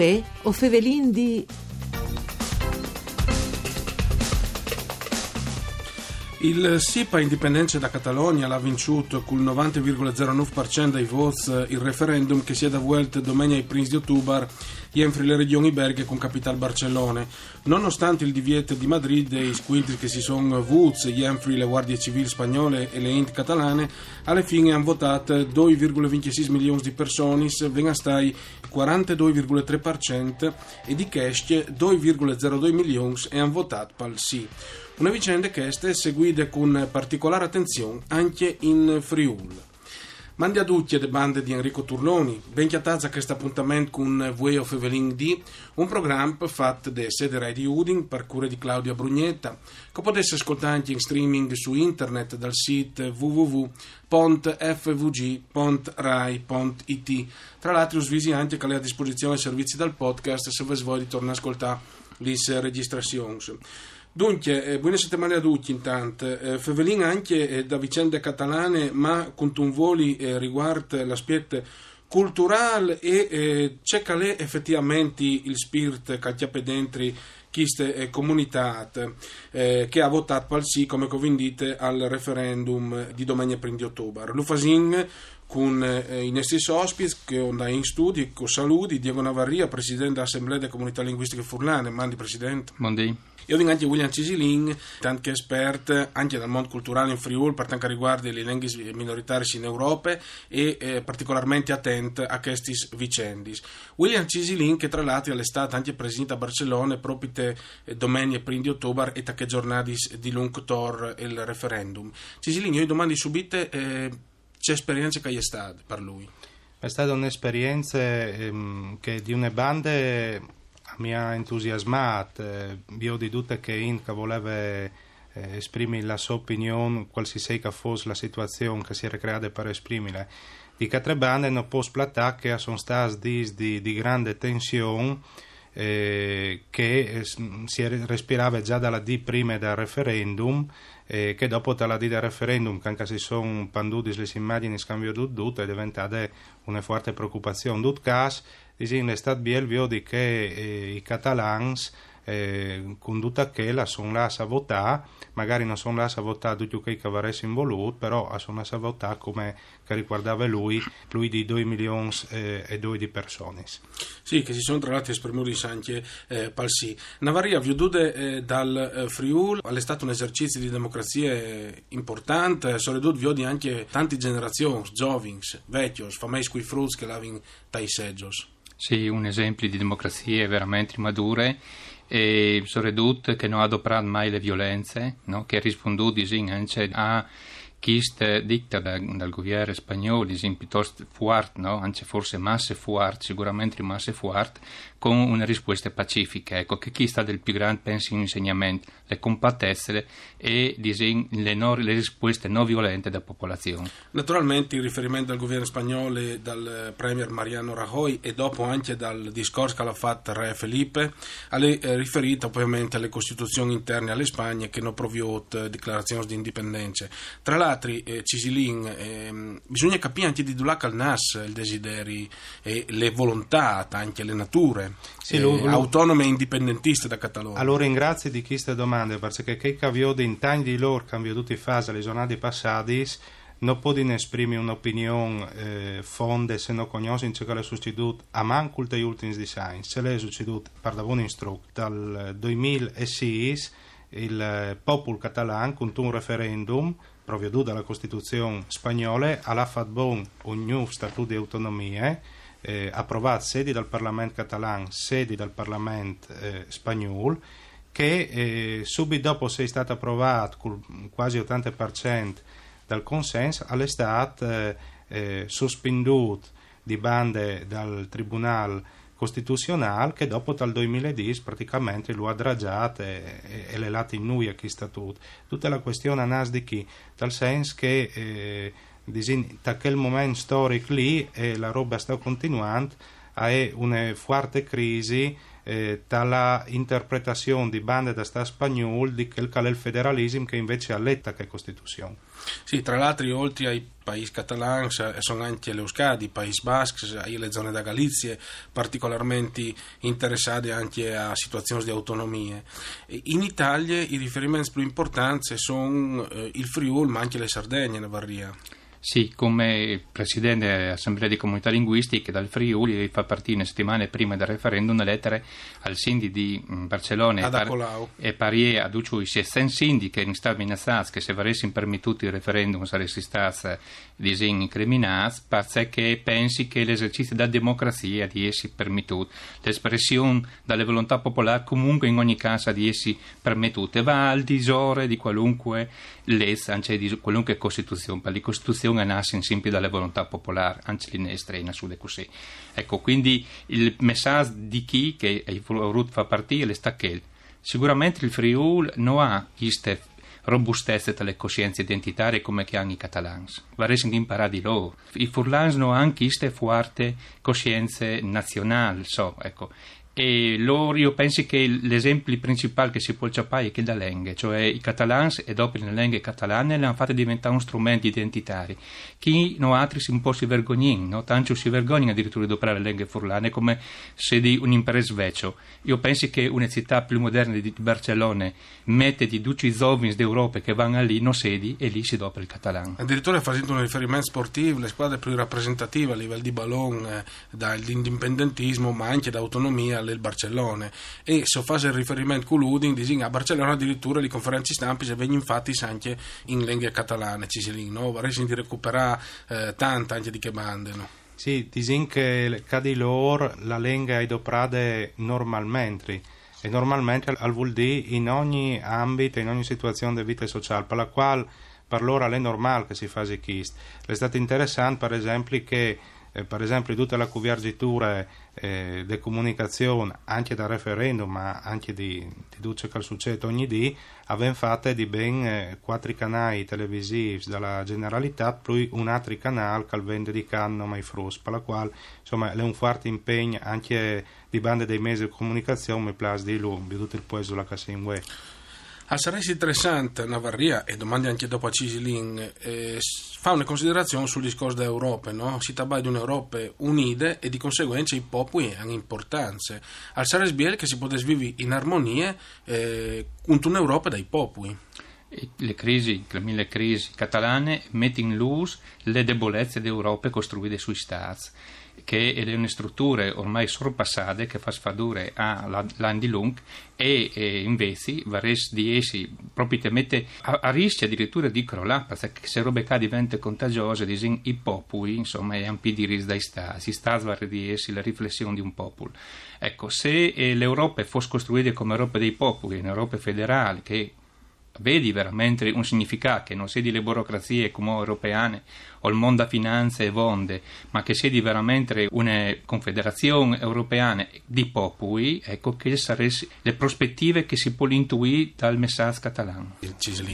Uè, o Fevelin di... Il SIPA Indipendenza da Catalogna l'ha vinciuto col 90,09% dei voti il referendum che si è da vuelta domenica ai primi di ottobre entro le regioni belghe con capitale Barcellona. Nonostante il divieto di Madrid e i squintri che si sono avuti entro le guardie civili spagnole e le int catalane, alla fine hanno votato 2,26 milioni di persone, vengono stati 42,3% e di cash 2,02 milioni e hanno votato per il. Una vicenda che è seguita con particolare attenzione anche in Friuli. Mandi a tutti le bande di Enrico Turloni, ben chiatazza a questo appuntamento con Way of Evelyn D, un programma fatto da sede Rai di Udin per cura di Claudia Brugnetta, che potesse ascoltare anche in streaming su internet dal sito www.fvg.rai.it. Tra l'altro, svisi anche che è a disposizione servizi dal podcast se vuoi tornare a ascoltare le registrazioni. Dunque, eh, buone settimane a tutti intanto. Eh, Fevelin anche eh, da vicende catalane, ma con un voli eh, riguardo l'aspetto culturale e eh, c'è calè effettivamente il spirito che dentro queste eh, comunità eh, che ha votato per sì, come convindite, al referendum di domenica 1 di ottobre. Lo fasin con eh, i nostri ospiti che andano in studio, con saluti, Diego Navarria, Presidente dell'Assemblea delle Comunità Linguistiche Furlane, mandi Presidente. Buondì. Io vengo anche William Cisilin, tanto esperto anche dal mondo culturale in Friuli per quanto riguarda le lingue minoritarie in Europa e eh, particolarmente attento a questi vicendi. William Cisilin che tra l'altro è stato anche presente a Barcellona proprio te, eh, domenica 1 di ottobre e che giornate di Lungtor il referendum. Cisilin, io domandi subite eh, c'è esperienza che è stata per lui? È stata un'esperienza ehm, che di una banda mi ha entusiasmato. Io di tutte che Inca voleva eh, esprimere la sua opinione, qualsiasi fosse la situazione che si era creata per esprimerla. Di quattro bande non posso platare che sono stati di, di grande tensione eh, che eh, si respirava già dalla D prima del referendum eh, che dopo dalla D del referendum che anche se sono panduti le immagini scambio di tutto è diventata una forte preoccupazione. Tutto caso Disin l'estat biel vio di che eh, i catalans eh, con tutta quella sono là a votare, magari non sono là a votare tutti quelli che avessero voluto, però sono a votare come che riguardava lui, lui di 2 milioni eh, e 2 di persone. Sì, che si sono tra l'altro espressioni anche eh, palsì. Navaria, viudude eh, dal eh, Friul, è stato un esercizio di democrazia importante, soprattutto vio anche tante generazioni, giovani, vecchi, famosi qui frutti che l'avevano dai seggios. Sì, un esempio di democrazie veramente madure e soprattutto che non adoprato mai le violenze, no? che risponduto anche a queste dicta da, dal governo spagnolo, piuttosto forte, no? anche forse masse forti, sicuramente masse forti, con una risposta pacifica. Ecco, che chi sta del più grande pensi in insegnamento, le compattezze e le, no, le, risposte non violente della popolazione. Naturalmente il riferimento al governo spagnolo dal premier Mariano Rajoy e dopo anche dal discorso che ha fatto Re Felipe, è eh, riferito ovviamente alle costituzioni interne alle Spagne che non proviot dichiarazioni di indipendenza. Tra l'altro, eh, Cisilin, eh, bisogna capire anche di Dulac al Nas il desideri e le volontà, anche le nature sì, eh, lo, autonome e indipendentiste da Catalogna. Allora ringrazio di queste domande perché che cambio di intagni di loro cambio tutti i fasi alle giornate passate non possono esprimere un'opinione eh, fonde se non conoscono ciò che è succeduto a manco degli ultimi design. Se l'è succeduto per da buon instructo dal 2006 il popolo catalano con un referendum proprio dalla Costituzione spagnola ha fatto buon un nuovo statuto di autonomia eh, approvato sedi dal Parlamento catalano, sedi dal Parlamento eh, spagnolo, che eh, subito dopo sei stato approvato con quasi 80% dal consenso, all'estate eh, sospenduto di bande dal Tribunale Costituzionale che dopo dal 2010 praticamente lo ha dragiato e, e, l'ha in noi a chi statuto. Tutta la questione a di chi, dal senso che eh, da quel momento storico lì e la roba sta continuando è una forte crisi eh, dalla interpretazione di bande da sta spagnolo di quel che è il federalismo che invece alletta che è Costituzione. Sì, tra l'altro oltre ai paesi catalani eh, sono anche le Euskadi, i Paesi Baschi, le zone da Galizia particolarmente interessate anche a situazioni di autonomia. In Italia i riferimenti più importanti sono eh, il Friuli ma anche le Sardegne, Navarria. Sì, come presidente dell'Assemblea di Comunità Linguistiche dal Friuli fa partire una settimana prima del referendum una lettera al Sindi di mm, Barcellona e, par- e Parie ad Ucciui si è Sindi che in sta minacciati che se avessimo permettuto il referendum saresti stati disegni criminati perché pensi che l'esercizio della democrazia di essi permettuto l'espressione dalle volontà popolari comunque in ogni caso di essi permettute va al disore di qualunque legge, anche di qualunque Costituzione per la Costituzione è nasce sempre dalle volontà popolari, anche l'inestrena su così. Ecco, quindi il messaggio di chi che ha voluto far partire è stato sicuramente il Friuli non ha queste robustezze delle coscienze identitarie come che hanno i catalani. Varessero imparare di loro. I furlans non hanno queste forti coscienze nazionali, so, ecco. E loro, io penso che l'esempio principale che si può ciappare è che da lingue, cioè i catalani e dopo le lingue catalane le hanno fatte diventare un strumento identitario. Chi non altri si un po' si vergognano, no? tanto si vergognano addirittura di operare le lingue furlane come se di un impresa vecchio. Io penso che una città più moderna di Barcellona mette di tutti i giovani d'Europa che vanno lì, non sedi, e lì si dopra il catalano. Addirittura facendo un riferimento sportivo, le squadre più rappresentative a livello di ballon, eh, dall'indipendentismo ma anche d'autonomia del Barcellona e se fa il riferimento con l'Udin a Barcellona addirittura le conferenze stampe se vengono infatti anche in lingua catalana ci si no? vorrei di recuperare eh, tanta anche di che bande? Sì, dicono che cadi loro la lingua è doprata normalmente e normalmente al vuol dire in ogni ambito, in ogni situazione di vita sociale per la quale per loro è normale che si faccia questo. È stato interessante per esempio che eh, per esempio tutta la covergitura eh, di comunicazione anche da referendum ma anche di, di che succede ogni giorno avevano fatto di ben eh, quattro canali televisivi dalla generalità più un altro canale che vende di canno mai frus per la quale insomma è un forte impegno anche di bande dei mezzi di comunicazione piace di lui di tutto il paese la casa in web a Saresi interessante Navarria e domandi anche dopo a Cisilin eh, fa una considerazione sul discorso dell'Europa no? si tratta di un'Europa unita e di conseguenza i popoli hanno importanza al Biel che si può vivere in armonia eh, un'Europa dai popoli le crisi, le mille crisi catalane mettono in luce le debolezze d'Europa costruite sui stati che è una struttura ormai sorpassate che fa sfadure all'Andilung e, e invece varese di essi propriamente a, a rischio addirittura di crollare perché se robe qua diventa contagiosa i popoli insomma è di dai stati si sta a di essi la riflessione di un popolo. Ecco se eh, l'Europa fosse costruita come Europa dei popoli un'Europa federale che vedi veramente un significato che non sia di le burocrazie come europeane o il mondo finanze e vonde, ma che sia di veramente una confederazione europea di popoli, ecco che sarebbero le prospettive che si può intuire dal messaggio catalano.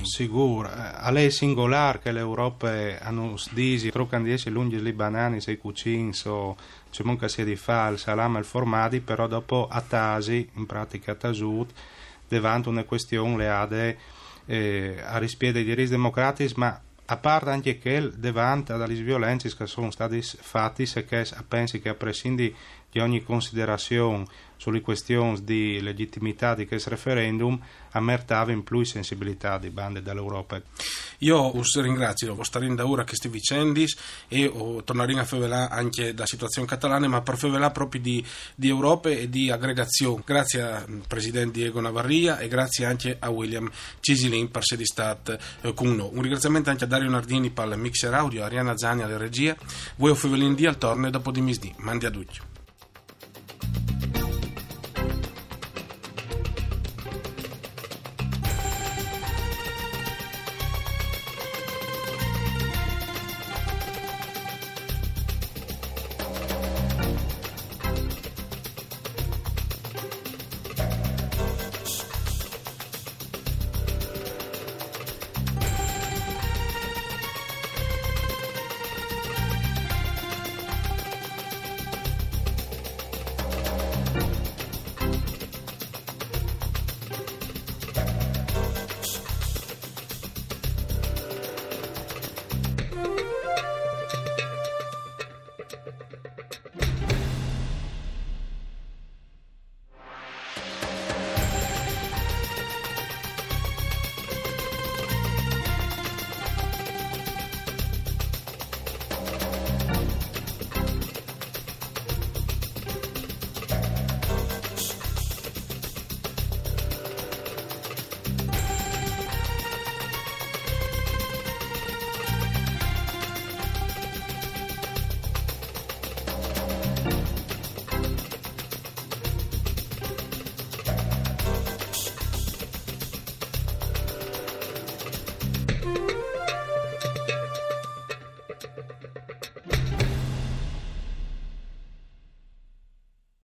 Sicuro, a lei è singolare che l'Europa hanno disi, di essere lunghi le banane, sei cucini, o c'è comunque sia di fare il salame il formati, però dopo a tasi, in pratica a tasut, davanti una questione le ade eh, a rispiede dei diritti democratici, ma a parte anche che davanti alle violenze che sono state fatte, se che pensi che a prescindere di ogni considerazione sulle questioni di legittimità di questo referendum, ammertava in più sensibilità di bande dell'Europa. Io us ringrazio, ho stare da ora queste vicende e tornerò a favelare anche la situazione catalana, ma per favelare proprio di, di, Europa e di aggregazione. Grazie al Presidente Diego Navarria e grazie anche a William Cisilin per essere stato eh, con noi. Un ringraziamento anche a Dario Nardini per il mixer audio, a Ariana Zani alle regie. Voi o Fevelin di al e dopo di misdì. Mandi a tutti.